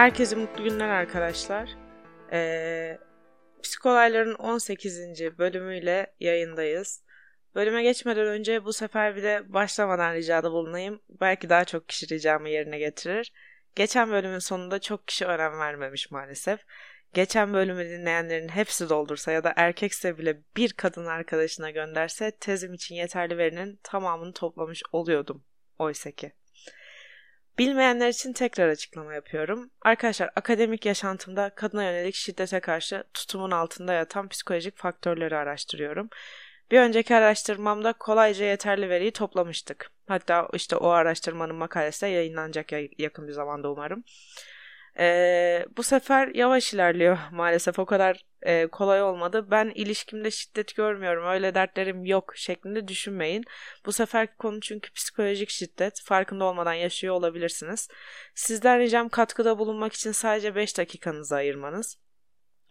Herkese mutlu günler arkadaşlar. Ee, Psikolayların 18. bölümüyle yayındayız. Bölüme geçmeden önce bu sefer bir de başlamadan ricada bulunayım. Belki daha çok kişi ricamı yerine getirir. Geçen bölümün sonunda çok kişi önem vermemiş maalesef. Geçen bölümü dinleyenlerin hepsi doldursa ya da erkekse bile bir kadın arkadaşına gönderse tezim için yeterli verinin tamamını toplamış oluyordum. Oysa ki. Bilmeyenler için tekrar açıklama yapıyorum. Arkadaşlar akademik yaşantımda kadına yönelik şiddete karşı tutumun altında yatan psikolojik faktörleri araştırıyorum. Bir önceki araştırmamda kolayca yeterli veriyi toplamıştık. Hatta işte o araştırmanın makalesi de yayınlanacak yakın bir zamanda umarım. Ee, bu sefer yavaş ilerliyor maalesef o kadar e, kolay olmadı. Ben ilişkimde şiddet görmüyorum öyle dertlerim yok şeklinde düşünmeyin. Bu sefer konu çünkü psikolojik şiddet farkında olmadan yaşıyor olabilirsiniz. Sizden ricam katkıda bulunmak için sadece 5 dakikanızı ayırmanız.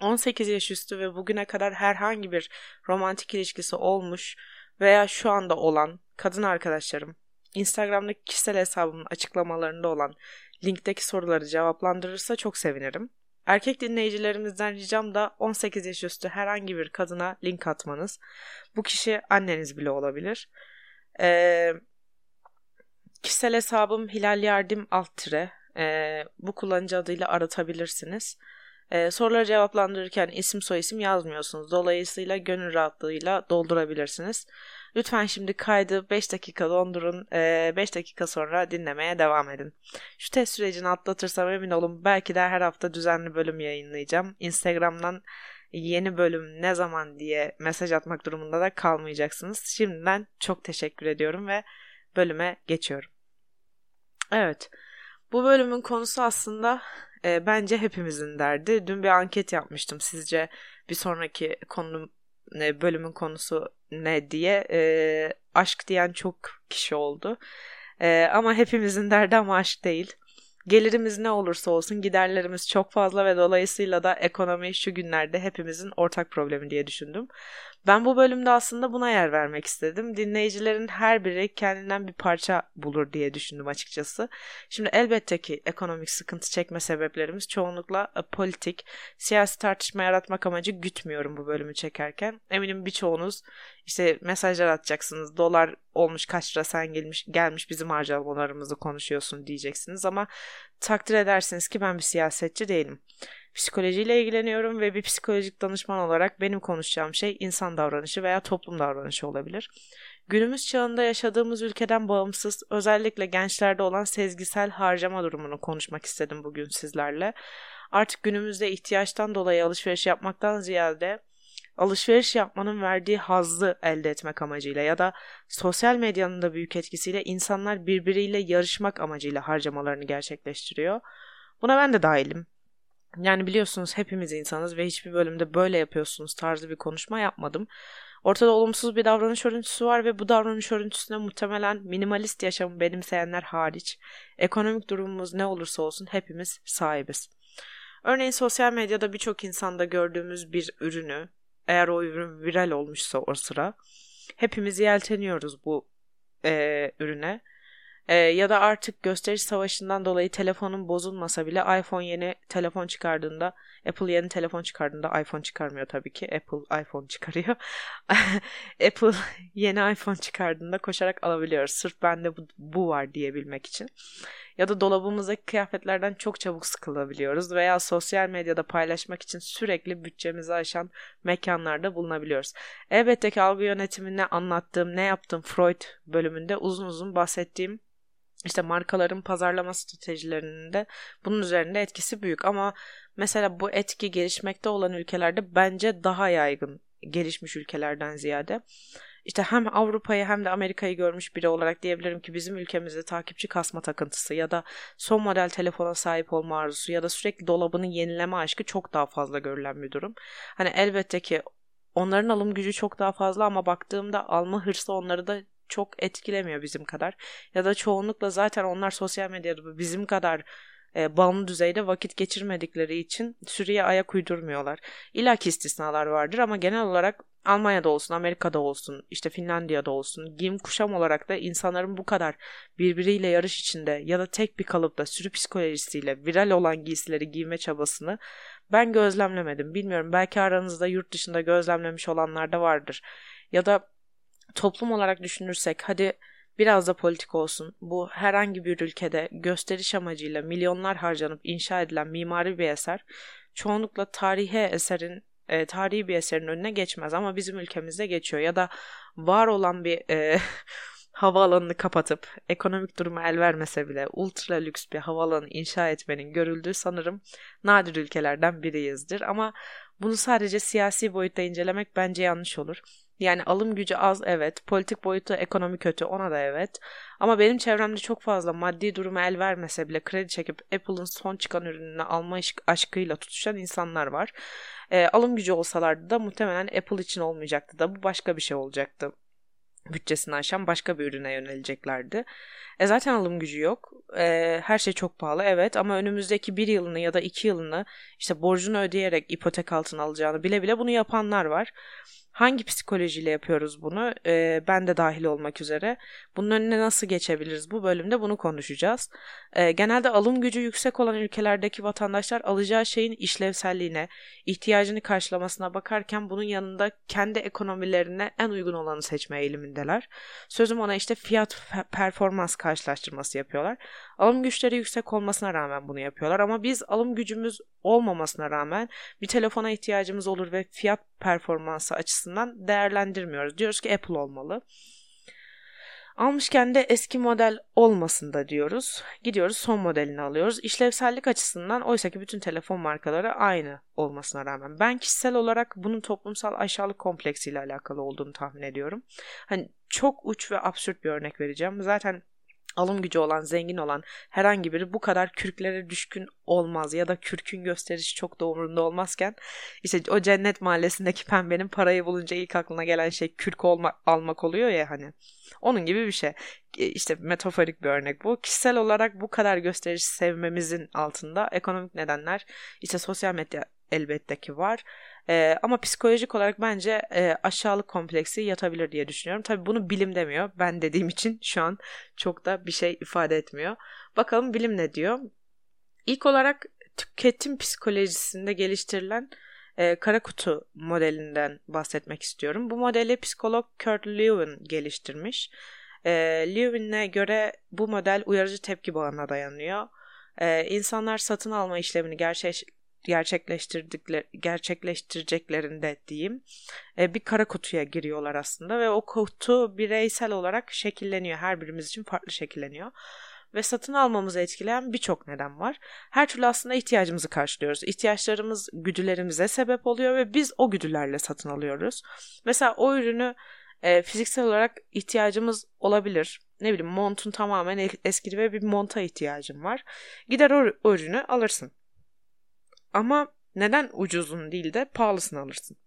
18 yaş üstü ve bugüne kadar herhangi bir romantik ilişkisi olmuş veya şu anda olan kadın arkadaşlarım Instagram'daki kişisel hesabımın açıklamalarında olan linkteki soruları cevaplandırırsa çok sevinirim. Erkek dinleyicilerimizden ricam da 18 yaş üstü herhangi bir kadına link atmanız. Bu kişi anneniz bile olabilir. Ee, kişisel hesabım Hilal Yardım alt. Ee, bu kullanıcı adıyla aratabilirsiniz. Ee, soruları cevaplandırırken isim soyisim yazmıyorsunuz. Dolayısıyla gönül rahatlığıyla doldurabilirsiniz. Lütfen şimdi kaydı 5 dakika dondurun. 5 dakika sonra dinlemeye devam edin. Şu test sürecini atlatırsam emin olun belki de her hafta düzenli bölüm yayınlayacağım. Instagram'dan yeni bölüm ne zaman diye mesaj atmak durumunda da kalmayacaksınız. Şimdiden çok teşekkür ediyorum ve bölüme geçiyorum. Evet. Bu bölümün konusu aslında e, bence hepimizin derdi. Dün bir anket yapmıştım. Sizce bir sonraki konu bölümün konusu ne diye e, aşk diyen çok kişi oldu. E, ama hepimizin derdi ama aşk değil. Gelirimiz ne olursa olsun giderlerimiz çok fazla ve dolayısıyla da ekonomi şu günlerde hepimizin ortak problemi diye düşündüm. Ben bu bölümde aslında buna yer vermek istedim. Dinleyicilerin her biri kendinden bir parça bulur diye düşündüm açıkçası. Şimdi elbette ki ekonomik sıkıntı çekme sebeplerimiz çoğunlukla e, politik, siyasi tartışma yaratmak amacı gütmüyorum bu bölümü çekerken. Eminim birçoğunuz işte mesajlar atacaksınız. Dolar olmuş kaç lira sen gelmiş, gelmiş bizim harcamalarımızı konuşuyorsun diyeceksiniz ama takdir edersiniz ki ben bir siyasetçi değilim. Psikolojiyle ilgileniyorum ve bir psikolojik danışman olarak benim konuşacağım şey insan davranışı veya toplum davranışı olabilir. Günümüz çağında yaşadığımız ülkeden bağımsız özellikle gençlerde olan sezgisel harcama durumunu konuşmak istedim bugün sizlerle. Artık günümüzde ihtiyaçtan dolayı alışveriş yapmaktan ziyade alışveriş yapmanın verdiği hazzı elde etmek amacıyla ya da sosyal medyanın da büyük etkisiyle insanlar birbiriyle yarışmak amacıyla harcamalarını gerçekleştiriyor. Buna ben de dahilim. Yani biliyorsunuz hepimiz insanız ve hiçbir bölümde böyle yapıyorsunuz tarzı bir konuşma yapmadım. Ortada olumsuz bir davranış örüntüsü var ve bu davranış örüntüsüne muhtemelen minimalist yaşamı benimseyenler hariç ekonomik durumumuz ne olursa olsun hepimiz sahibiz. Örneğin sosyal medyada birçok insanda gördüğümüz bir ürünü eğer o ürün viral olmuşsa o sıra hepimiz yelteniyoruz bu e, ürüne Ee, ya da artık gösteriş savaşından dolayı telefonun bozulmasa bile iPhone yeni telefon çıkardığında Apple yeni telefon çıkardığında iPhone çıkarmıyor tabii ki. Apple iPhone çıkarıyor. Apple yeni iPhone çıkardığında koşarak alabiliyoruz. Sırf bende bu, bu var diyebilmek için. Ya da dolabımızdaki kıyafetlerden çok çabuk sıkılabiliyoruz veya sosyal medyada paylaşmak için sürekli bütçemizi aşan mekanlarda bulunabiliyoruz. Elbette ki algı yönetimini anlattığım, ne yaptım Freud bölümünde uzun uzun bahsettiğim işte markaların pazarlama stratejilerinin de bunun üzerinde etkisi büyük ama mesela bu etki gelişmekte olan ülkelerde bence daha yaygın gelişmiş ülkelerden ziyade. İşte hem Avrupa'yı hem de Amerika'yı görmüş biri olarak diyebilirim ki bizim ülkemizde takipçi kasma takıntısı ya da son model telefona sahip olma arzusu ya da sürekli dolabını yenileme aşkı çok daha fazla görülen bir durum. Hani elbette ki onların alım gücü çok daha fazla ama baktığımda alma hırsı onları da çok etkilemiyor bizim kadar. Ya da çoğunlukla zaten onlar sosyal medyada bizim kadar e, bağımlı düzeyde vakit geçirmedikleri için sürüye ayak uydurmuyorlar. İlla ki istisnalar vardır ama genel olarak Almanya'da olsun, Amerika'da olsun, işte Finlandiya'da olsun, giyim kuşam olarak da insanların bu kadar birbiriyle yarış içinde ya da tek bir kalıpta sürü psikolojisiyle viral olan giysileri giyme çabasını ben gözlemlemedim. Bilmiyorum belki aranızda yurt dışında gözlemlemiş olanlar da vardır. Ya da toplum olarak düşünürsek hadi biraz da politik olsun. Bu herhangi bir ülkede gösteriş amacıyla milyonlar harcanıp inşa edilen mimari bir eser çoğunlukla tarihi eserin e, tarihi bir eserin önüne geçmez ama bizim ülkemizde geçiyor ya da var olan bir e, havaalanını kapatıp ekonomik durumu el vermese bile ultra lüks bir havaalanı inşa etmenin görüldüğü sanırım nadir ülkelerden biriyizdir ama bunu sadece siyasi boyutta incelemek bence yanlış olur. Yani alım gücü az evet, politik boyutu ekonomi kötü ona da evet. Ama benim çevremde çok fazla maddi durumu el vermese bile kredi çekip Apple'ın son çıkan ürününü alma aşkıyla tutuşan insanlar var. E, alım gücü olsalardı da muhtemelen Apple için olmayacaktı da bu başka bir şey olacaktı. Bütçesini aşan başka bir ürüne yöneleceklerdi. E zaten alım gücü yok. E, her şey çok pahalı evet ama önümüzdeki bir yılını ya da iki yılını işte borcunu ödeyerek ipotek altına alacağını bile bile bunu yapanlar var. Hangi psikolojiyle yapıyoruz bunu? Ee, ben de dahil olmak üzere. Bunun önüne nasıl geçebiliriz? Bu bölümde bunu konuşacağız. Ee, genelde alım gücü yüksek olan ülkelerdeki vatandaşlar alacağı şeyin işlevselliğine, ihtiyacını karşılamasına bakarken bunun yanında kendi ekonomilerine en uygun olanı seçme eğilimindeler. Sözüm ona işte fiyat performans karşılaştırması yapıyorlar. Alım güçleri yüksek olmasına rağmen bunu yapıyorlar ama biz alım gücümüz olmamasına rağmen bir telefona ihtiyacımız olur ve fiyat performansı açısından değerlendirmiyoruz. Diyoruz ki Apple olmalı. Almışken de eski model olmasın da diyoruz. Gidiyoruz son modelini alıyoruz. İşlevsellik açısından oysa ki bütün telefon markaları aynı olmasına rağmen. Ben kişisel olarak bunun toplumsal aşağılık kompleksiyle alakalı olduğunu tahmin ediyorum. Hani çok uç ve absürt bir örnek vereceğim. Zaten alım gücü olan, zengin olan herhangi biri bu kadar kürklere düşkün olmaz ya da kürkün gösterişi çok da umurunda olmazken işte o cennet mahallesindeki pembenin parayı bulunca ilk aklına gelen şey kürk olmak, almak oluyor ya hani. Onun gibi bir şey. E, işte metaforik bir örnek bu. Kişisel olarak bu kadar gösteriş sevmemizin altında ekonomik nedenler işte sosyal medya elbette ki var. Ee, ama psikolojik olarak bence e, aşağılık kompleksi yatabilir diye düşünüyorum. Tabii bunu bilim demiyor. Ben dediğim için şu an çok da bir şey ifade etmiyor. Bakalım bilim ne diyor? İlk olarak tüketim psikolojisinde geliştirilen e, kara kutu modelinden bahsetmek istiyorum. Bu modeli psikolog Kurt Lewin geliştirmiş. E, Lewin'e göre bu model uyarıcı tepki bağına dayanıyor. E, insanlar satın alma işlemini gerçek, gerçekleştirdikleri gerçekleştireceklerinde diyeyim e, bir kara kutuya giriyorlar aslında ve o kutu bireysel olarak şekilleniyor. Her birimiz için farklı şekilleniyor ve satın almamızı etkileyen birçok neden var. Her türlü aslında ihtiyacımızı karşılıyoruz. İhtiyaçlarımız güdülerimize sebep oluyor ve biz o güdülerle satın alıyoruz. Mesela o ürünü e, fiziksel olarak ihtiyacımız olabilir. Ne bileyim montun tamamen eskidi ve bir monta ihtiyacım var. Gider o, o ürünü alırsın. Ama neden ucuzun değil de pahalısını alırsın?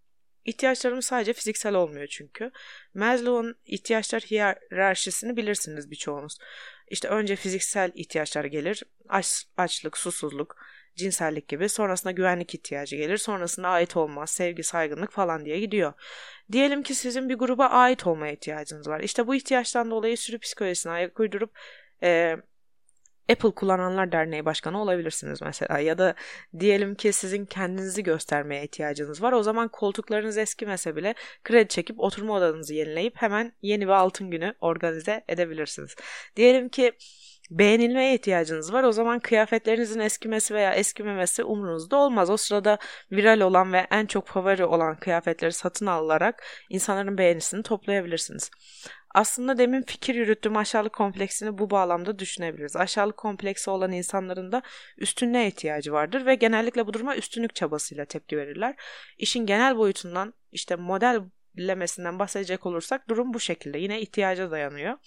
İhtiyaçlarımız sadece fiziksel olmuyor çünkü. Maslow'un ihtiyaçlar hiyerarşisini bilirsiniz birçoğunuz. İşte önce fiziksel ihtiyaçlar gelir. Aç, açlık, susuzluk, cinsellik gibi. Sonrasında güvenlik ihtiyacı gelir. Sonrasında ait olmaz, sevgi, saygınlık falan diye gidiyor. Diyelim ki sizin bir gruba ait olmaya ihtiyacınız var. İşte bu ihtiyaçtan dolayı sürü psikolojisine ayak uydurup e, Apple Kullananlar Derneği Başkanı olabilirsiniz mesela ya da diyelim ki sizin kendinizi göstermeye ihtiyacınız var. O zaman koltuklarınız eskimese bile kredi çekip oturma odanızı yenileyip hemen yeni bir altın günü organize edebilirsiniz. Diyelim ki beğenilmeye ihtiyacınız var. O zaman kıyafetlerinizin eskimesi veya eskimemesi umurunuzda olmaz. O sırada viral olan ve en çok favori olan kıyafetleri satın alarak insanların beğenisini toplayabilirsiniz. Aslında demin fikir yürüttüğüm aşağılık kompleksini bu bağlamda düşünebiliriz. Aşağılık kompleksi olan insanların da üstünlüğe ihtiyacı vardır ve genellikle bu duruma üstünlük çabasıyla tepki verirler. İşin genel boyutundan işte modellemesinden bahsedecek olursak durum bu şekilde. Yine ihtiyaca dayanıyor.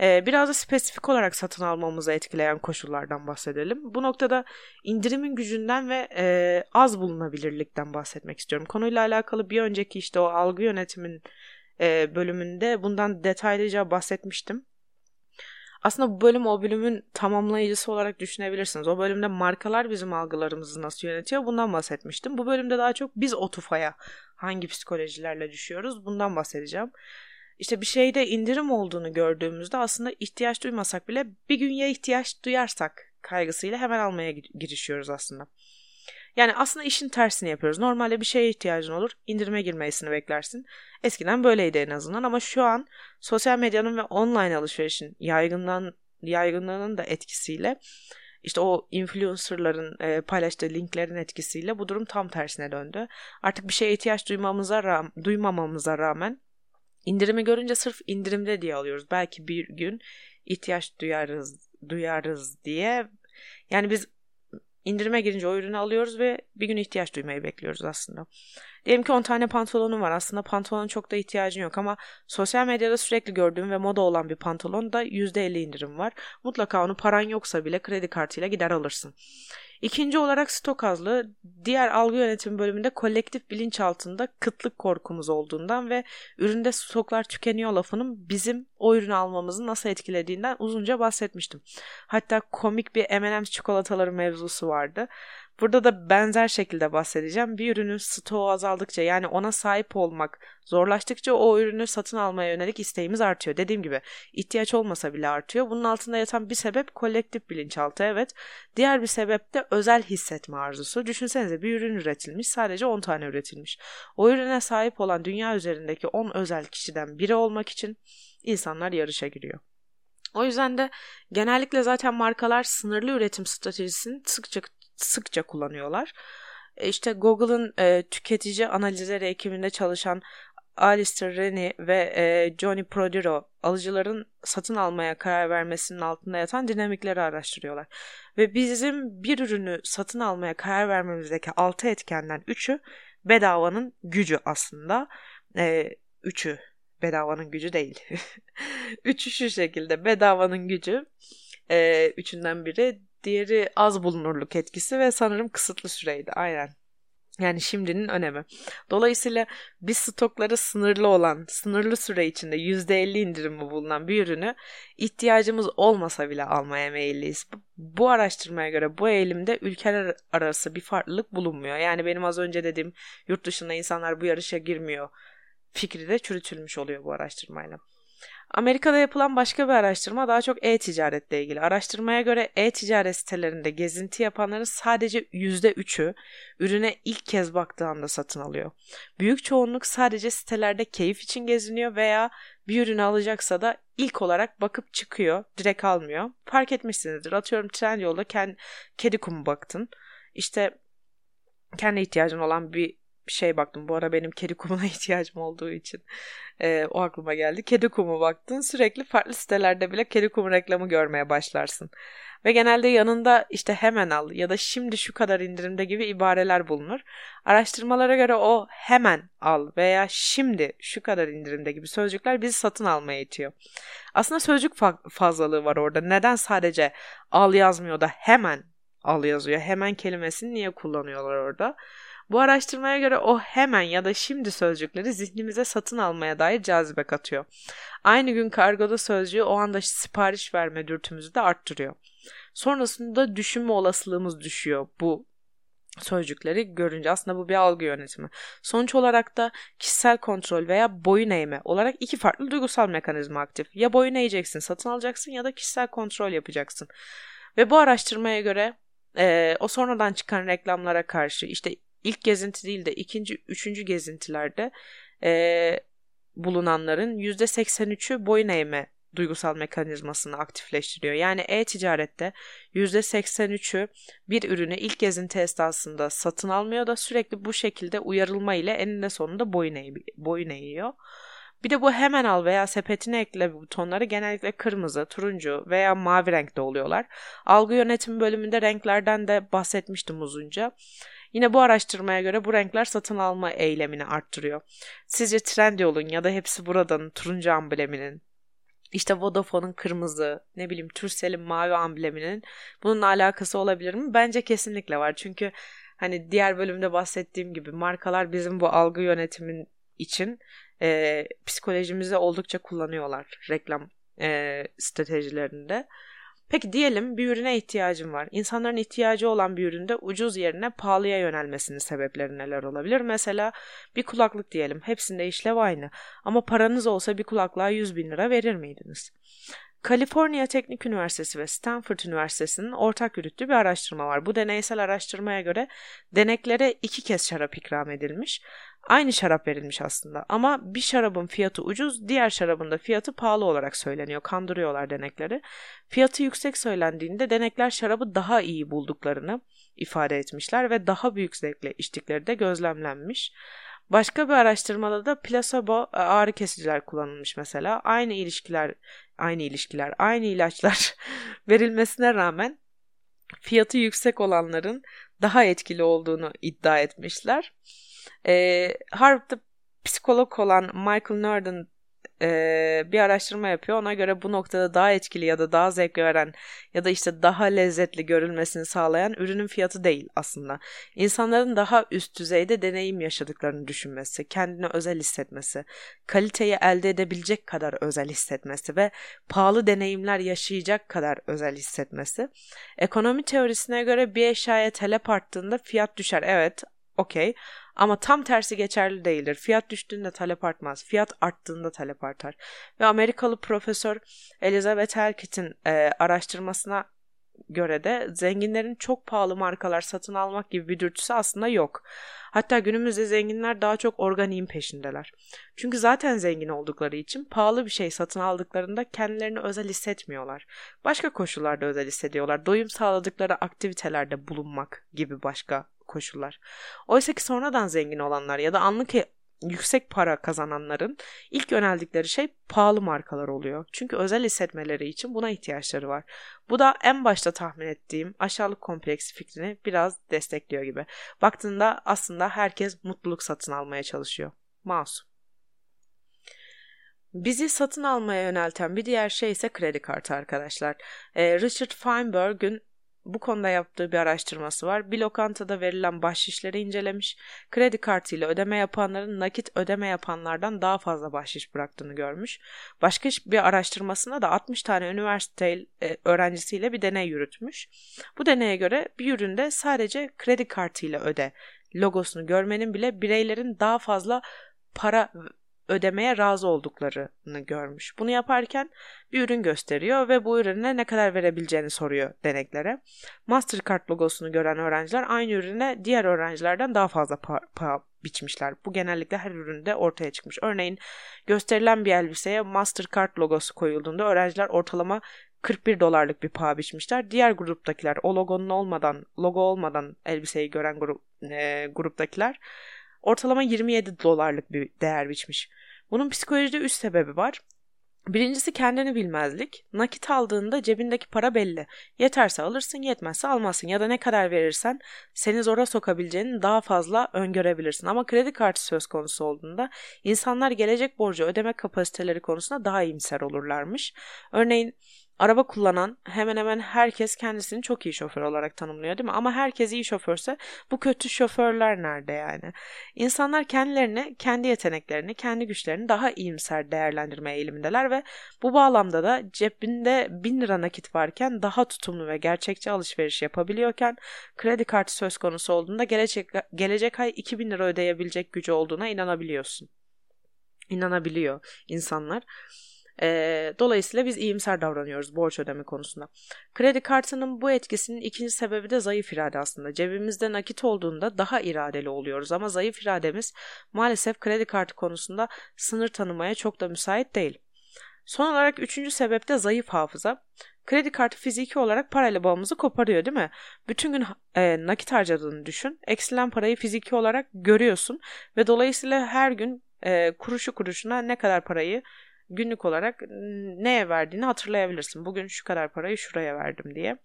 Ee, biraz da spesifik olarak satın almamızı etkileyen koşullardan bahsedelim. Bu noktada indirimin gücünden ve e, az bulunabilirlikten bahsetmek istiyorum. Konuyla alakalı bir önceki işte o algı yönetimin e, bölümünde bundan detaylıca bahsetmiştim. Aslında bu bölüm o bölümün tamamlayıcısı olarak düşünebilirsiniz. O bölümde markalar bizim algılarımızı nasıl yönetiyor bundan bahsetmiştim. Bu bölümde daha çok biz o tufaya hangi psikolojilerle düşüyoruz bundan bahsedeceğim. İşte bir şeyde indirim olduğunu gördüğümüzde aslında ihtiyaç duymasak bile bir gün ya ihtiyaç duyarsak kaygısıyla hemen almaya girişiyoruz aslında. Yani aslında işin tersini yapıyoruz. Normalde bir şeye ihtiyacın olur, indirime girmesini beklersin. Eskiden böyleydi en azından ama şu an sosyal medyanın ve online alışverişin yaygınlan, yaygınlığının da etkisiyle işte o influencerların e, paylaştığı linklerin etkisiyle bu durum tam tersine döndü. Artık bir şeye ihtiyaç duymamıza ra- duymamamıza rağmen indirimi görünce sırf indirimde diye alıyoruz. Belki bir gün ihtiyaç duyarız duyarız diye. Yani biz indirime girince o ürünü alıyoruz ve bir gün ihtiyaç duymayı bekliyoruz aslında. Diyelim ki 10 tane pantolonun var. Aslında pantolonun çok da ihtiyacın yok ama sosyal medyada sürekli gördüğüm ve moda olan bir pantolon da %50 indirim var. Mutlaka onu paran yoksa bile kredi kartıyla gider alırsın. İkinci olarak stok azlığı diğer algı yönetimi bölümünde kolektif bilinç altında kıtlık korkumuz olduğundan ve üründe stoklar tükeniyor lafının bizim o ürünü almamızı nasıl etkilediğinden uzunca bahsetmiştim. Hatta komik bir M&M's çikolataları mevzusu vardı. Burada da benzer şekilde bahsedeceğim. Bir ürünün stoğu azaldıkça yani ona sahip olmak zorlaştıkça o ürünü satın almaya yönelik isteğimiz artıyor. Dediğim gibi ihtiyaç olmasa bile artıyor. Bunun altında yatan bir sebep kolektif bilinçaltı evet. Diğer bir sebep de özel hissetme arzusu. Düşünsenize bir ürün üretilmiş sadece 10 tane üretilmiş. O ürüne sahip olan dünya üzerindeki 10 özel kişiden biri olmak için insanlar yarışa giriyor. O yüzden de genellikle zaten markalar sınırlı üretim stratejisini sıkça sıkça kullanıyorlar. E işte Google'ın e, tüketici analizleri ekibinde çalışan Alistair Rennie ve e, Johnny Prodiro alıcıların satın almaya karar vermesinin altında yatan dinamikleri araştırıyorlar. Ve bizim bir ürünü satın almaya karar vermemizdeki altı etkenden üçü bedavanın gücü aslında. E, üçü bedavanın gücü değil. üçü şu şekilde bedavanın gücü. E, üçünden biri Diğeri az bulunurluk etkisi ve sanırım kısıtlı süreydi. Aynen. Yani şimdinin önemi. Dolayısıyla biz stokları sınırlı olan, sınırlı süre içinde %50 indirimi bulunan bir ürünü ihtiyacımız olmasa bile almaya meyilliyiz. Bu araştırmaya göre bu eğilimde ülkeler arası bir farklılık bulunmuyor. Yani benim az önce dediğim yurt dışında insanlar bu yarışa girmiyor fikri de çürütülmüş oluyor bu araştırmayla. Amerika'da yapılan başka bir araştırma daha çok e-ticaretle ilgili. Araştırmaya göre e-ticaret sitelerinde gezinti yapanların sadece %3'ü ürüne ilk kez baktığı anda satın alıyor. Büyük çoğunluk sadece sitelerde keyif için geziniyor veya bir ürünü alacaksa da ilk olarak bakıp çıkıyor, direkt almıyor. Fark etmişsinizdir. Atıyorum Trendyol'da kendi, kedi kumu baktın. İşte kendi ihtiyacın olan bir şey baktım. Bu ara benim kedi kumuna ihtiyacım olduğu için e, o aklıma geldi. Kedi kumu baktın. Sürekli farklı sitelerde bile kedi kumu reklamı görmeye başlarsın. Ve genelde yanında işte hemen al ya da şimdi şu kadar indirimde gibi ibareler bulunur. Araştırmalara göre o hemen al veya şimdi şu kadar indirimde gibi sözcükler bizi satın almaya itiyor. Aslında sözcük fa- fazlalığı var orada. Neden sadece al yazmıyor da hemen al yazıyor? Hemen kelimesini niye kullanıyorlar orada? Bu araştırmaya göre o hemen ya da şimdi sözcükleri zihnimize satın almaya dair cazibe katıyor. Aynı gün kargoda sözcüğü o anda sipariş verme dürtümüzü de arttırıyor. Sonrasında düşünme olasılığımız düşüyor bu sözcükleri görünce aslında bu bir algı yönetimi. Sonuç olarak da kişisel kontrol veya boyun eğme olarak iki farklı duygusal mekanizma aktif. Ya boyun eğeceksin, satın alacaksın ya da kişisel kontrol yapacaksın. Ve bu araştırmaya göre e, o sonradan çıkan reklamlara karşı işte ilk gezinti değil de ikinci, üçüncü gezintilerde e, bulunanların %83'ü boyun eğme duygusal mekanizmasını aktifleştiriyor. Yani e-ticarette %83'ü bir ürünü ilk gezinti esnasında satın almıyor da sürekli bu şekilde uyarılma ile eninde sonunda boyun, eğ boyun eğiyor. Bir de bu hemen al veya sepetine ekle butonları genellikle kırmızı, turuncu veya mavi renkte oluyorlar. Algı yönetimi bölümünde renklerden de bahsetmiştim uzunca. Yine bu araştırmaya göre bu renkler satın alma eylemini arttırıyor. Sizce Trendyol'un ya da hepsi buradan turuncu ambleminin işte Vodafone'un kırmızı, ne bileyim Turkcell'in mavi ambleminin bununla alakası olabilir mi? Bence kesinlikle var. Çünkü hani diğer bölümde bahsettiğim gibi markalar bizim bu algı yönetimin için e, psikolojimizi oldukça kullanıyorlar reklam e, stratejilerinde. Peki diyelim bir ürüne ihtiyacım var. İnsanların ihtiyacı olan bir üründe ucuz yerine pahalıya yönelmesinin sebepleri neler olabilir? Mesela bir kulaklık diyelim. Hepsinde işlev aynı. Ama paranız olsa bir kulaklığa 100 bin lira verir miydiniz? Kaliforniya Teknik Üniversitesi ve Stanford Üniversitesi'nin ortak yürüttüğü bir araştırma var. Bu deneysel araştırmaya göre deneklere iki kez şarap ikram edilmiş. Aynı şarap verilmiş aslında ama bir şarabın fiyatı ucuz, diğer şarabın da fiyatı pahalı olarak söyleniyor. Kandırıyorlar denekleri. Fiyatı yüksek söylendiğinde denekler şarabı daha iyi bulduklarını ifade etmişler ve daha büyük zevkle içtikleri de gözlemlenmiş. Başka bir araştırmada da plasebo e, ağrı kesiciler kullanılmış mesela. Aynı ilişkiler, aynı ilişkiler, aynı ilaçlar verilmesine rağmen fiyatı yüksek olanların daha etkili olduğunu iddia etmişler. E, Harvard'da psikolog olan Michael Norden e, bir araştırma yapıyor. Ona göre bu noktada daha etkili ya da daha zevk veren ya da işte daha lezzetli görülmesini sağlayan ürünün fiyatı değil aslında. İnsanların daha üst düzeyde deneyim yaşadıklarını düşünmesi, kendini özel hissetmesi, kaliteyi elde edebilecek kadar özel hissetmesi ve pahalı deneyimler yaşayacak kadar özel hissetmesi. Ekonomi teorisine göre bir eşyaya talep arttığında fiyat düşer. Evet, okey. Ama tam tersi geçerli değildir. Fiyat düştüğünde talep artmaz. Fiyat arttığında talep artar. Ve Amerikalı profesör Elizabeth Elkit'in e, araştırmasına göre de zenginlerin çok pahalı markalar satın almak gibi bir dürtüsü aslında yok. Hatta günümüzde zenginler daha çok organiğin peşindeler. Çünkü zaten zengin oldukları için pahalı bir şey satın aldıklarında kendilerini özel hissetmiyorlar. Başka koşullarda özel hissediyorlar. Doyum sağladıkları aktivitelerde bulunmak gibi başka koşullar. Oysa ki sonradan zengin olanlar ya da anlık yüksek para kazananların ilk yöneldikleri şey pahalı markalar oluyor. Çünkü özel hissetmeleri için buna ihtiyaçları var. Bu da en başta tahmin ettiğim aşağılık kompleksi fikrini biraz destekliyor gibi. Baktığında aslında herkes mutluluk satın almaya çalışıyor. Masum. Bizi satın almaya yönelten bir diğer şey ise kredi kartı arkadaşlar. Ee, Richard Feinberg'ün bu konuda yaptığı bir araştırması var. Bir lokantada verilen bahşişleri incelemiş. Kredi kartıyla ödeme yapanların nakit ödeme yapanlardan daha fazla bahşiş bıraktığını görmüş. Başka bir araştırmasında da 60 tane üniversite e, öğrencisiyle bir deney yürütmüş. Bu deneye göre bir üründe sadece kredi kartıyla öde logosunu görmenin bile bireylerin daha fazla para ödemeye razı olduklarını görmüş. Bunu yaparken bir ürün gösteriyor ve bu ürüne ne kadar verebileceğini soruyor deneklere. Mastercard logosunu gören öğrenciler aynı ürüne diğer öğrencilerden daha fazla paha biçmişler. Bu genellikle her üründe ortaya çıkmış. Örneğin gösterilen bir elbiseye Mastercard logosu koyulduğunda öğrenciler ortalama 41 dolarlık bir paha biçmişler. Diğer gruptakiler o logonun olmadan, logo olmadan elbiseyi gören grup, e, gruptakiler ortalama 27 dolarlık bir değer biçmiş. Bunun psikolojide üst sebebi var. Birincisi kendini bilmezlik. Nakit aldığında cebindeki para belli. Yeterse alırsın, yetmezse almazsın. Ya da ne kadar verirsen seni zora sokabileceğini daha fazla öngörebilirsin. Ama kredi kartı söz konusu olduğunda insanlar gelecek borcu ödeme kapasiteleri konusunda daha iyimser olurlarmış. Örneğin araba kullanan hemen hemen herkes kendisini çok iyi şoför olarak tanımlıyor değil mi? Ama herkes iyi şoförse bu kötü şoförler nerede yani? İnsanlar kendilerini, kendi yeteneklerini, kendi güçlerini daha iyimser değerlendirme eğilimindeler ve bu bağlamda da cebinde bin lira nakit varken daha tutumlu ve gerçekçi alışveriş yapabiliyorken kredi kartı söz konusu olduğunda gelecek, gelecek ay 2000 lira ödeyebilecek gücü olduğuna inanabiliyorsun. İnanabiliyor insanlar. E, dolayısıyla biz iyimser davranıyoruz borç ödeme konusunda. Kredi kartının bu etkisinin ikinci sebebi de zayıf irade aslında. Cebimizde nakit olduğunda daha iradeli oluyoruz ama zayıf irademiz maalesef kredi kartı konusunda sınır tanımaya çok da müsait değil. Son olarak üçüncü sebep de zayıf hafıza. Kredi kartı fiziki olarak parayla bağımızı koparıyor değil mi? Bütün gün e, nakit harcadığını düşün. Eksilen parayı fiziki olarak görüyorsun ve dolayısıyla her gün e, kuruşu kuruşuna ne kadar parayı günlük olarak neye verdiğini hatırlayabilirsin. Bugün şu kadar parayı şuraya verdim diye.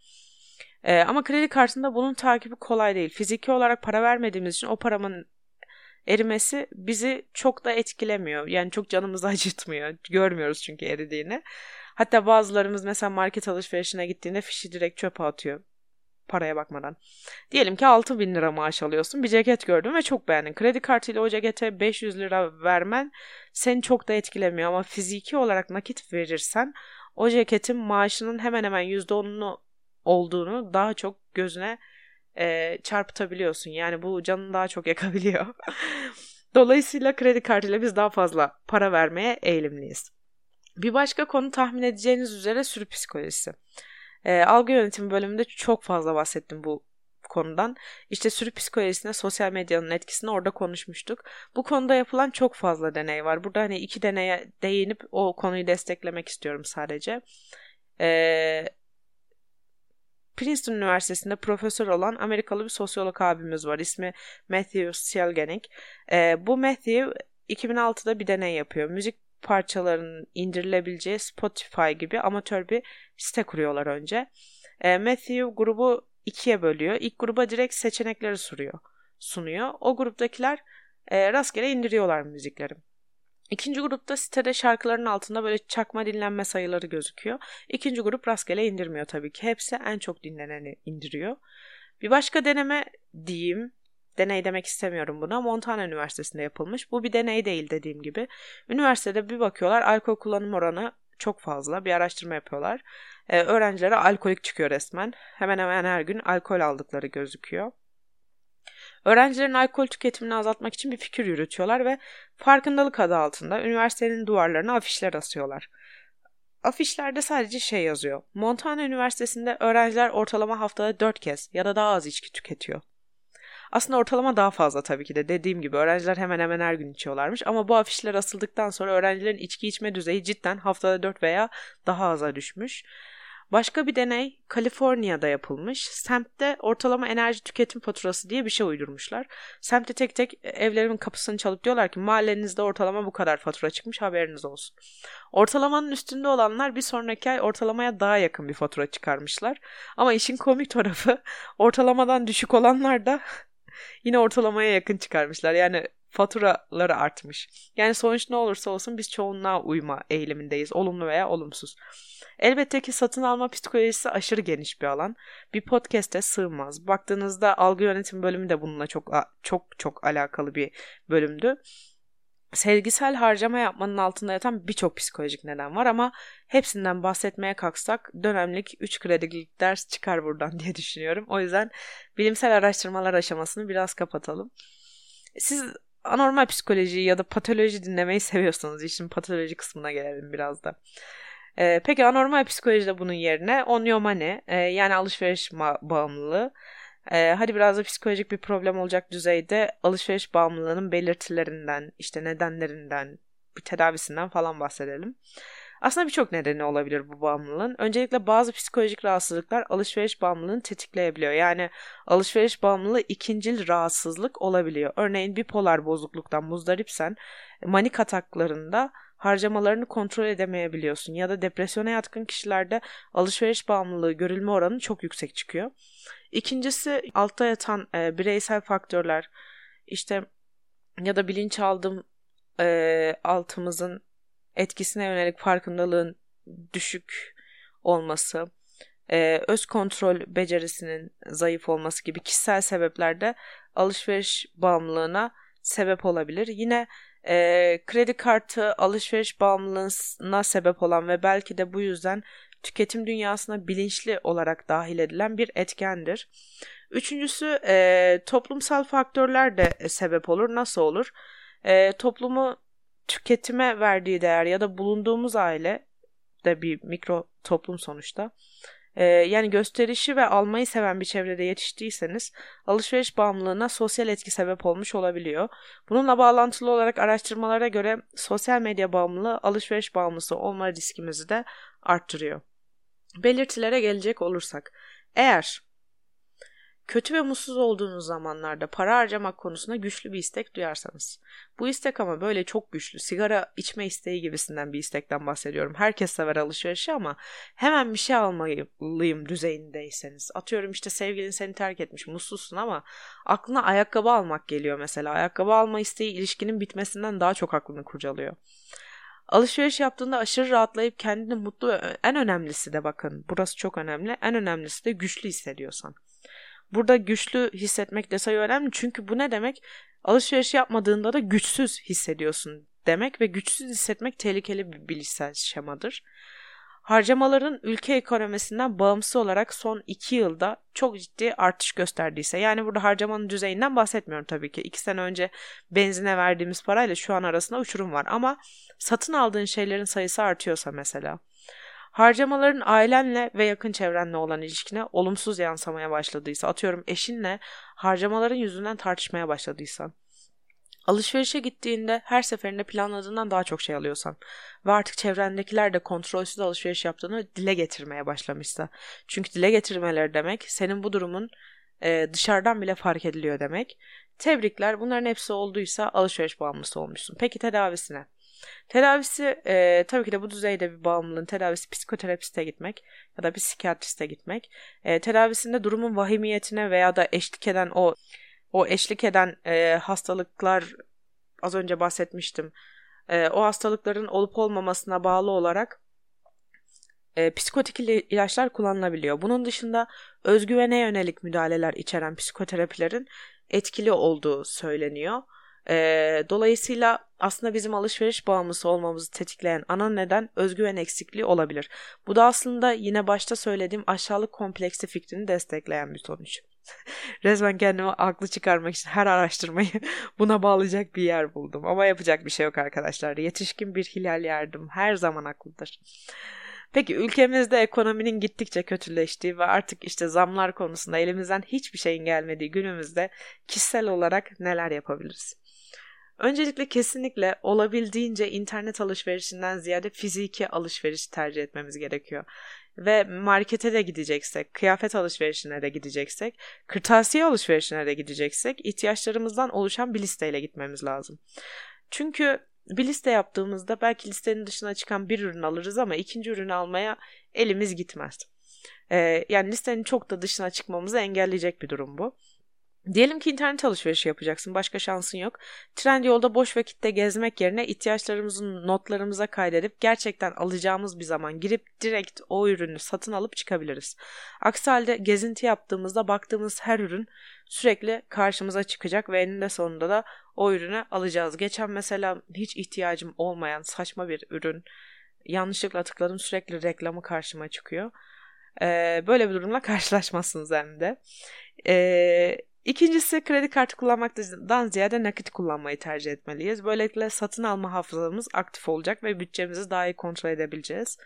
Ee, ama kredi kartında bunun takibi kolay değil. Fiziki olarak para vermediğimiz için o paramın erimesi bizi çok da etkilemiyor. Yani çok canımızı acıtmıyor. Görmüyoruz çünkü eridiğini. Hatta bazılarımız mesela market alışverişine gittiğinde fişi direkt çöpe atıyor paraya bakmadan. Diyelim ki 6 bin lira maaş alıyorsun. Bir ceket gördün ve çok beğendin. Kredi kartıyla o cekete 500 lira vermen seni çok da etkilemiyor. Ama fiziki olarak nakit verirsen o ceketin maaşının hemen hemen %10'unu olduğunu daha çok gözüne e, çarpıtabiliyorsun. Yani bu canını daha çok yakabiliyor. Dolayısıyla kredi kartıyla biz daha fazla para vermeye eğilimliyiz. Bir başka konu tahmin edeceğiniz üzere sürü psikolojisi. E, algı yönetimi bölümünde çok fazla bahsettim bu konudan. İşte sürü psikolojisine sosyal medyanın etkisini orada konuşmuştuk. Bu konuda yapılan çok fazla deney var. Burada hani iki deneye değinip o konuyu desteklemek istiyorum sadece. Ee, Princeton Üniversitesi'nde profesör olan Amerikalı bir sosyolog abimiz var. İsmi Matthew Sielgenik. Ee, bu Matthew 2006'da bir deney yapıyor. Müzik parçalarının indirilebileceği Spotify gibi amatör bir site kuruyorlar önce. E, Matthew grubu ikiye bölüyor. İlk gruba direkt seçenekleri sunuyor. sunuyor. O gruptakiler e, rastgele indiriyorlar müzikleri. İkinci grupta sitede şarkıların altında böyle çakma dinlenme sayıları gözüküyor. İkinci grup rastgele indirmiyor tabii ki. Hepsi en çok dinleneni indiriyor. Bir başka deneme diyeyim deney demek istemiyorum buna. Montana Üniversitesi'nde yapılmış. Bu bir deney değil dediğim gibi. Üniversitede bir bakıyorlar alkol kullanım oranı çok fazla. Bir araştırma yapıyorlar. Ee, öğrencilere alkolik çıkıyor resmen. Hemen hemen her gün alkol aldıkları gözüküyor. Öğrencilerin alkol tüketimini azaltmak için bir fikir yürütüyorlar ve farkındalık adı altında üniversitenin duvarlarına afişler asıyorlar. Afişlerde sadece şey yazıyor. Montana Üniversitesi'nde öğrenciler ortalama haftada 4 kez ya da daha az içki tüketiyor. Aslında ortalama daha fazla tabii ki de. Dediğim gibi öğrenciler hemen hemen her gün içiyorlarmış. Ama bu afişler asıldıktan sonra öğrencilerin içki içme düzeyi cidden haftada 4 veya daha aza düşmüş. Başka bir deney Kaliforniya'da yapılmış. Semtte ortalama enerji tüketim faturası diye bir şey uydurmuşlar. Semtte tek tek evlerimin kapısını çalıp diyorlar ki mahallenizde ortalama bu kadar fatura çıkmış haberiniz olsun. Ortalamanın üstünde olanlar bir sonraki ay ortalamaya daha yakın bir fatura çıkarmışlar. Ama işin komik tarafı ortalamadan düşük olanlar da yine ortalamaya yakın çıkarmışlar. Yani faturaları artmış. Yani sonuç ne olursa olsun biz çoğunluğa uyma eğilimindeyiz. Olumlu veya olumsuz. Elbette ki satın alma psikolojisi aşırı geniş bir alan. Bir podcast'e sığmaz. Baktığınızda algı yönetim bölümü de bununla çok çok çok alakalı bir bölümdü. Sevgisel harcama yapmanın altında yatan birçok psikolojik neden var ama hepsinden bahsetmeye kalksak dönemlik 3 kredilik ders çıkar buradan diye düşünüyorum. O yüzden bilimsel araştırmalar aşamasını biraz kapatalım. Siz anormal psikoloji ya da patoloji dinlemeyi seviyorsanız işin patoloji kısmına gelelim biraz da. Ee, peki anormal psikolojide bunun yerine onyomani e, yani alışveriş bağımlılığı ee, hadi biraz da psikolojik bir problem olacak düzeyde alışveriş bağımlılığının belirtilerinden, işte nedenlerinden, bir tedavisinden falan bahsedelim. Aslında birçok nedeni olabilir bu bağımlılığın. Öncelikle bazı psikolojik rahatsızlıklar alışveriş bağımlılığını tetikleyebiliyor. Yani alışveriş bağımlılığı ikincil rahatsızlık olabiliyor. Örneğin bipolar bozukluktan muzdaripsen manik ataklarında harcamalarını kontrol edemeyebiliyorsun ya da depresyona yatkın kişilerde alışveriş bağımlılığı görülme oranı çok yüksek çıkıyor. İkincisi altta yatan e, bireysel faktörler işte ya da bilinç aldım e, altımızın etkisine yönelik farkındalığın düşük olması, e, öz kontrol becerisinin zayıf olması gibi kişisel sebepler de alışveriş bağımlılığına sebep olabilir. Yine e, kredi kartı alışveriş bağımlılığına sebep olan ve belki de bu yüzden tüketim dünyasına bilinçli olarak dahil edilen bir etkendir. Üçüncüsü e, toplumsal faktörler de sebep olur. Nasıl olur? E, toplumu tüketime verdiği değer ya da bulunduğumuz aile de bir mikro toplum sonuçta. Ee, yani gösterişi ve almayı seven bir çevrede yetiştiyseniz alışveriş bağımlılığına sosyal etki sebep olmuş olabiliyor. Bununla bağlantılı olarak araştırmalara göre sosyal medya bağımlılığı alışveriş bağımlısı olma riskimizi de arttırıyor. Belirtilere gelecek olursak eğer Kötü ve mutsuz olduğunuz zamanlarda para harcamak konusunda güçlü bir istek duyarsanız. Bu istek ama böyle çok güçlü. Sigara içme isteği gibisinden bir istekten bahsediyorum. Herkes sever alışverişi ama hemen bir şey almalıyım düzeyindeyseniz. Atıyorum işte sevgilin seni terk etmiş, mutsuzsun ama aklına ayakkabı almak geliyor mesela. Ayakkabı alma isteği ilişkinin bitmesinden daha çok aklını kurcalıyor. Alışveriş yaptığında aşırı rahatlayıp kendini mutlu en önemlisi de bakın burası çok önemli en önemlisi de güçlü hissediyorsan. Burada güçlü hissetmek detayı önemli çünkü bu ne demek? Alışveriş yapmadığında da güçsüz hissediyorsun demek ve güçsüz hissetmek tehlikeli bir bilişsel şemadır. Harcamaların ülke ekonomisinden bağımsız olarak son 2 yılda çok ciddi artış gösterdiyse yani burada harcamanın düzeyinden bahsetmiyorum tabii ki. 2 sene önce benzine verdiğimiz parayla şu an arasında uçurum var ama satın aldığın şeylerin sayısı artıyorsa mesela Harcamaların ailenle ve yakın çevrenle olan ilişkine olumsuz yansımaya başladıysa, atıyorum eşinle harcamaların yüzünden tartışmaya başladıysan, alışverişe gittiğinde her seferinde planladığından daha çok şey alıyorsan ve artık çevrendekiler de kontrolsüz alışveriş yaptığını dile getirmeye başlamışsa. Çünkü dile getirmeleri demek senin bu durumun e, dışarıdan bile fark ediliyor demek. Tebrikler bunların hepsi olduysa alışveriş bağımlısı olmuşsun. Peki tedavisine? Tedavisi e, tabii ki de bu düzeyde bir bağımlılığın tedavisi psikoterapiste gitmek ya da bir psikiyatriste gitmek. E, tedavisinde durumun vahimiyetine veya da eşlik eden o o eşlik eden e, hastalıklar az önce bahsetmiştim. E, o hastalıkların olup olmamasına bağlı olarak e, psikotik ilaçlar kullanılabiliyor. Bunun dışında özgüvene yönelik müdahaleler içeren psikoterapilerin etkili olduğu söyleniyor. E, dolayısıyla aslında bizim alışveriş bağımlısı olmamızı tetikleyen ana neden özgüven eksikliği olabilir. Bu da aslında yine başta söylediğim aşağılık kompleksi fikrini destekleyen bir sonuç. Resmen kendimi aklı çıkarmak için her araştırmayı buna bağlayacak bir yer buldum. Ama yapacak bir şey yok arkadaşlar. Yetişkin bir hilal yardım her zaman haklıdır. Peki ülkemizde ekonominin gittikçe kötüleştiği ve artık işte zamlar konusunda elimizden hiçbir şeyin gelmediği günümüzde kişisel olarak neler yapabiliriz? Öncelikle kesinlikle olabildiğince internet alışverişinden ziyade fiziki alışveriş tercih etmemiz gerekiyor. Ve markete de gideceksek, kıyafet alışverişine de gideceksek, kırtasiye alışverişine de gideceksek ihtiyaçlarımızdan oluşan bir listeyle gitmemiz lazım. Çünkü bir liste yaptığımızda belki listenin dışına çıkan bir ürün alırız ama ikinci ürünü almaya elimiz gitmez. Ee, yani listenin çok da dışına çıkmamızı engelleyecek bir durum bu. Diyelim ki internet alışverişi yapacaksın. Başka şansın yok. Trend yolda boş vakitte gezmek yerine ihtiyaçlarımızı notlarımıza kaydedip gerçekten alacağımız bir zaman girip direkt o ürünü satın alıp çıkabiliriz. Aksi halde gezinti yaptığımızda baktığımız her ürün sürekli karşımıza çıkacak ve eninde sonunda da o ürünü alacağız. Geçen mesela hiç ihtiyacım olmayan saçma bir ürün yanlışlıkla tıkladım sürekli reklamı karşıma çıkıyor. Ee, böyle bir durumla karşılaşmazsınız hem de. Ee, İkincisi kredi kartı kullanmaktan ziyade nakit kullanmayı tercih etmeliyiz. Böylelikle satın alma hafızamız aktif olacak ve bütçemizi daha iyi kontrol edebileceğiz.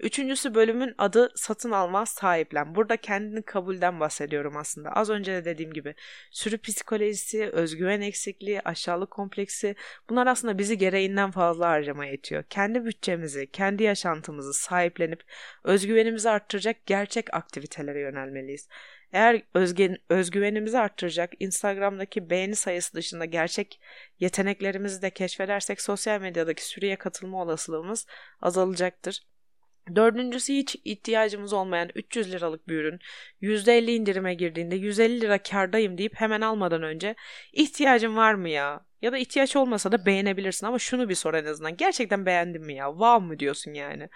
Üçüncüsü bölümün adı satın alma sahiplen. Burada kendini kabulden bahsediyorum aslında. Az önce de dediğim gibi sürü psikolojisi, özgüven eksikliği, aşağılık kompleksi bunlar aslında bizi gereğinden fazla harcamaya itiyor. Kendi bütçemizi, kendi yaşantımızı sahiplenip özgüvenimizi arttıracak gerçek aktivitelere yönelmeliyiz. Eğer özgen, özgüvenimizi arttıracak Instagram'daki beğeni sayısı dışında gerçek yeteneklerimizi de keşfedersek sosyal medyadaki sürüye katılma olasılığımız azalacaktır. Dördüncüsü hiç ihtiyacımız olmayan 300 liralık bir ürün %50 indirime girdiğinde 150 lira kardayım deyip hemen almadan önce ihtiyacım var mı ya? Ya da ihtiyaç olmasa da beğenebilirsin ama şunu bir sor en azından. Gerçekten beğendin mi ya? Wow mu diyorsun yani?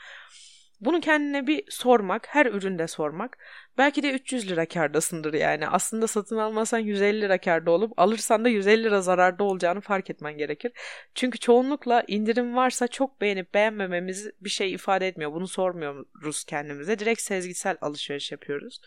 Bunu kendine bir sormak, her üründe sormak. Belki de 300 lira kardasındır yani. Aslında satın almasan 150 lira karda olup alırsan da 150 lira zararda olacağını fark etmen gerekir. Çünkü çoğunlukla indirim varsa çok beğenip beğenmememiz bir şey ifade etmiyor. Bunu sormuyoruz kendimize. Direkt sezgisel alışveriş yapıyoruz.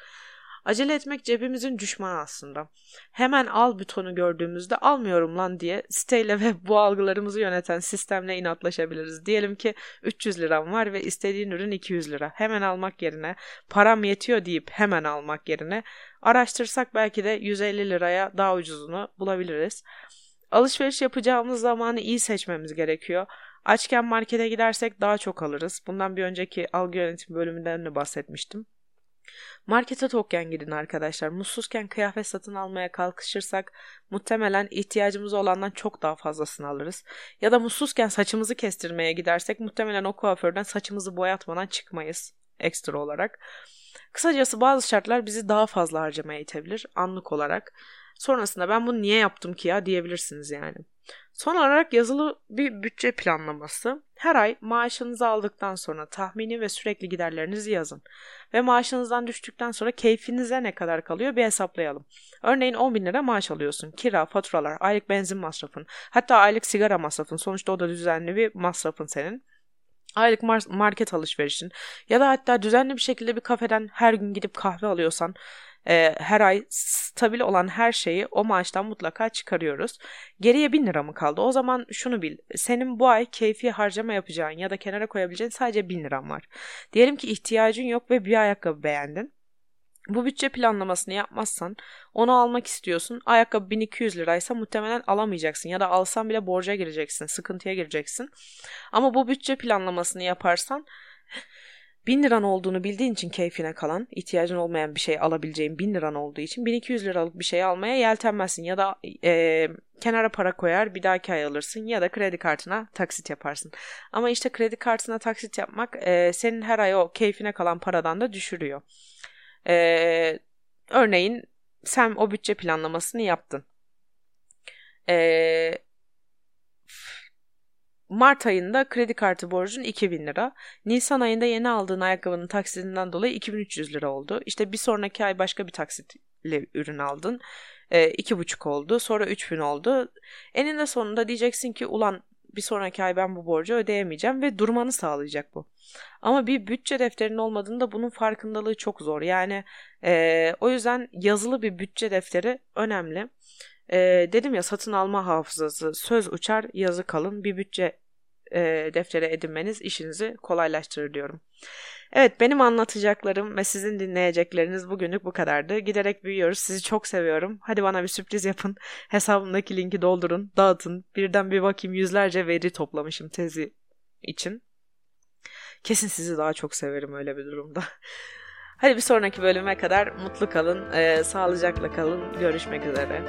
Acele etmek cebimizin düşmanı aslında. Hemen al butonu gördüğümüzde almıyorum lan diye siteyle ve bu algılarımızı yöneten sistemle inatlaşabiliriz. Diyelim ki 300 liram var ve istediğin ürün 200 lira. Hemen almak yerine param yetiyor deyip hemen almak yerine araştırsak belki de 150 liraya daha ucuzunu bulabiliriz. Alışveriş yapacağımız zamanı iyi seçmemiz gerekiyor. Açken markete gidersek daha çok alırız. Bundan bir önceki algı yönetim bölümünden de bahsetmiştim. Markete tokken gidin arkadaşlar. Mutsuzken kıyafet satın almaya kalkışırsak muhtemelen ihtiyacımız olandan çok daha fazlasını alırız. Ya da mutsuzken saçımızı kestirmeye gidersek muhtemelen o kuaförden saçımızı boyatmadan çıkmayız ekstra olarak. Kısacası bazı şartlar bizi daha fazla harcamaya itebilir anlık olarak. Sonrasında ben bunu niye yaptım ki ya diyebilirsiniz yani. Son olarak yazılı bir bütçe planlaması. Her ay maaşınızı aldıktan sonra tahmini ve sürekli giderlerinizi yazın. Ve maaşınızdan düştükten sonra keyfinize ne kadar kalıyor bir hesaplayalım. Örneğin 10 bin lira maaş alıyorsun. Kira, faturalar, aylık benzin masrafın, hatta aylık sigara masrafın. Sonuçta o da düzenli bir masrafın senin aylık market alışverişin ya da hatta düzenli bir şekilde bir kafeden her gün gidip kahve alıyorsan e, her ay stabil olan her şeyi o maaştan mutlaka çıkarıyoruz. Geriye 1000 lira mı kaldı? O zaman şunu bil. Senin bu ay keyfi harcama yapacağın ya da kenara koyabileceğin sadece 1000 liram var. Diyelim ki ihtiyacın yok ve bir ayakkabı beğendin. Bu bütçe planlamasını yapmazsan onu almak istiyorsun. Ayakkabı 1200 liraysa muhtemelen alamayacaksın ya da alsan bile borca gireceksin, sıkıntıya gireceksin. Ama bu bütçe planlamasını yaparsan 1000 liran olduğunu bildiğin için keyfine kalan, ihtiyacın olmayan bir şey alabileceğin 1000 liran olduğu için 1200 liralık bir şey almaya yeltenmezsin ya da e, kenara para koyar bir dahaki ay alırsın ya da kredi kartına taksit yaparsın. Ama işte kredi kartına taksit yapmak e, senin her ay o keyfine kalan paradan da düşürüyor. E, örneğin sen o bütçe planlamasını yaptın. Eee Mart ayında kredi kartı borcun 2000 lira. Nisan ayında yeni aldığın ayakkabının taksitinden dolayı 2300 lira oldu. İşte bir sonraki ay başka bir taksitle ürün aldın. E, iki buçuk oldu. Sonra 3000 oldu. Eninde sonunda diyeceksin ki ulan bir sonraki ay ben bu borcu ödeyemeyeceğim ve durmanı sağlayacak bu. Ama bir bütçe defterinin olmadığında bunun farkındalığı çok zor. Yani e, o yüzden yazılı bir bütçe defteri önemli. E, dedim ya satın alma hafızası söz uçar yazı kalın bir bütçe e, deftere edinmeniz işinizi kolaylaştırır diyorum. Evet benim anlatacaklarım ve sizin dinleyecekleriniz bugünlük bu kadardı. Giderek büyüyoruz. Sizi çok seviyorum. Hadi bana bir sürpriz yapın. Hesabımdaki linki doldurun, dağıtın. Birden bir bakayım yüzlerce veri toplamışım tezi için. Kesin sizi daha çok severim öyle bir durumda. Hadi bir sonraki bölüme kadar mutlu kalın, e, sağlıcakla kalın. Görüşmek üzere.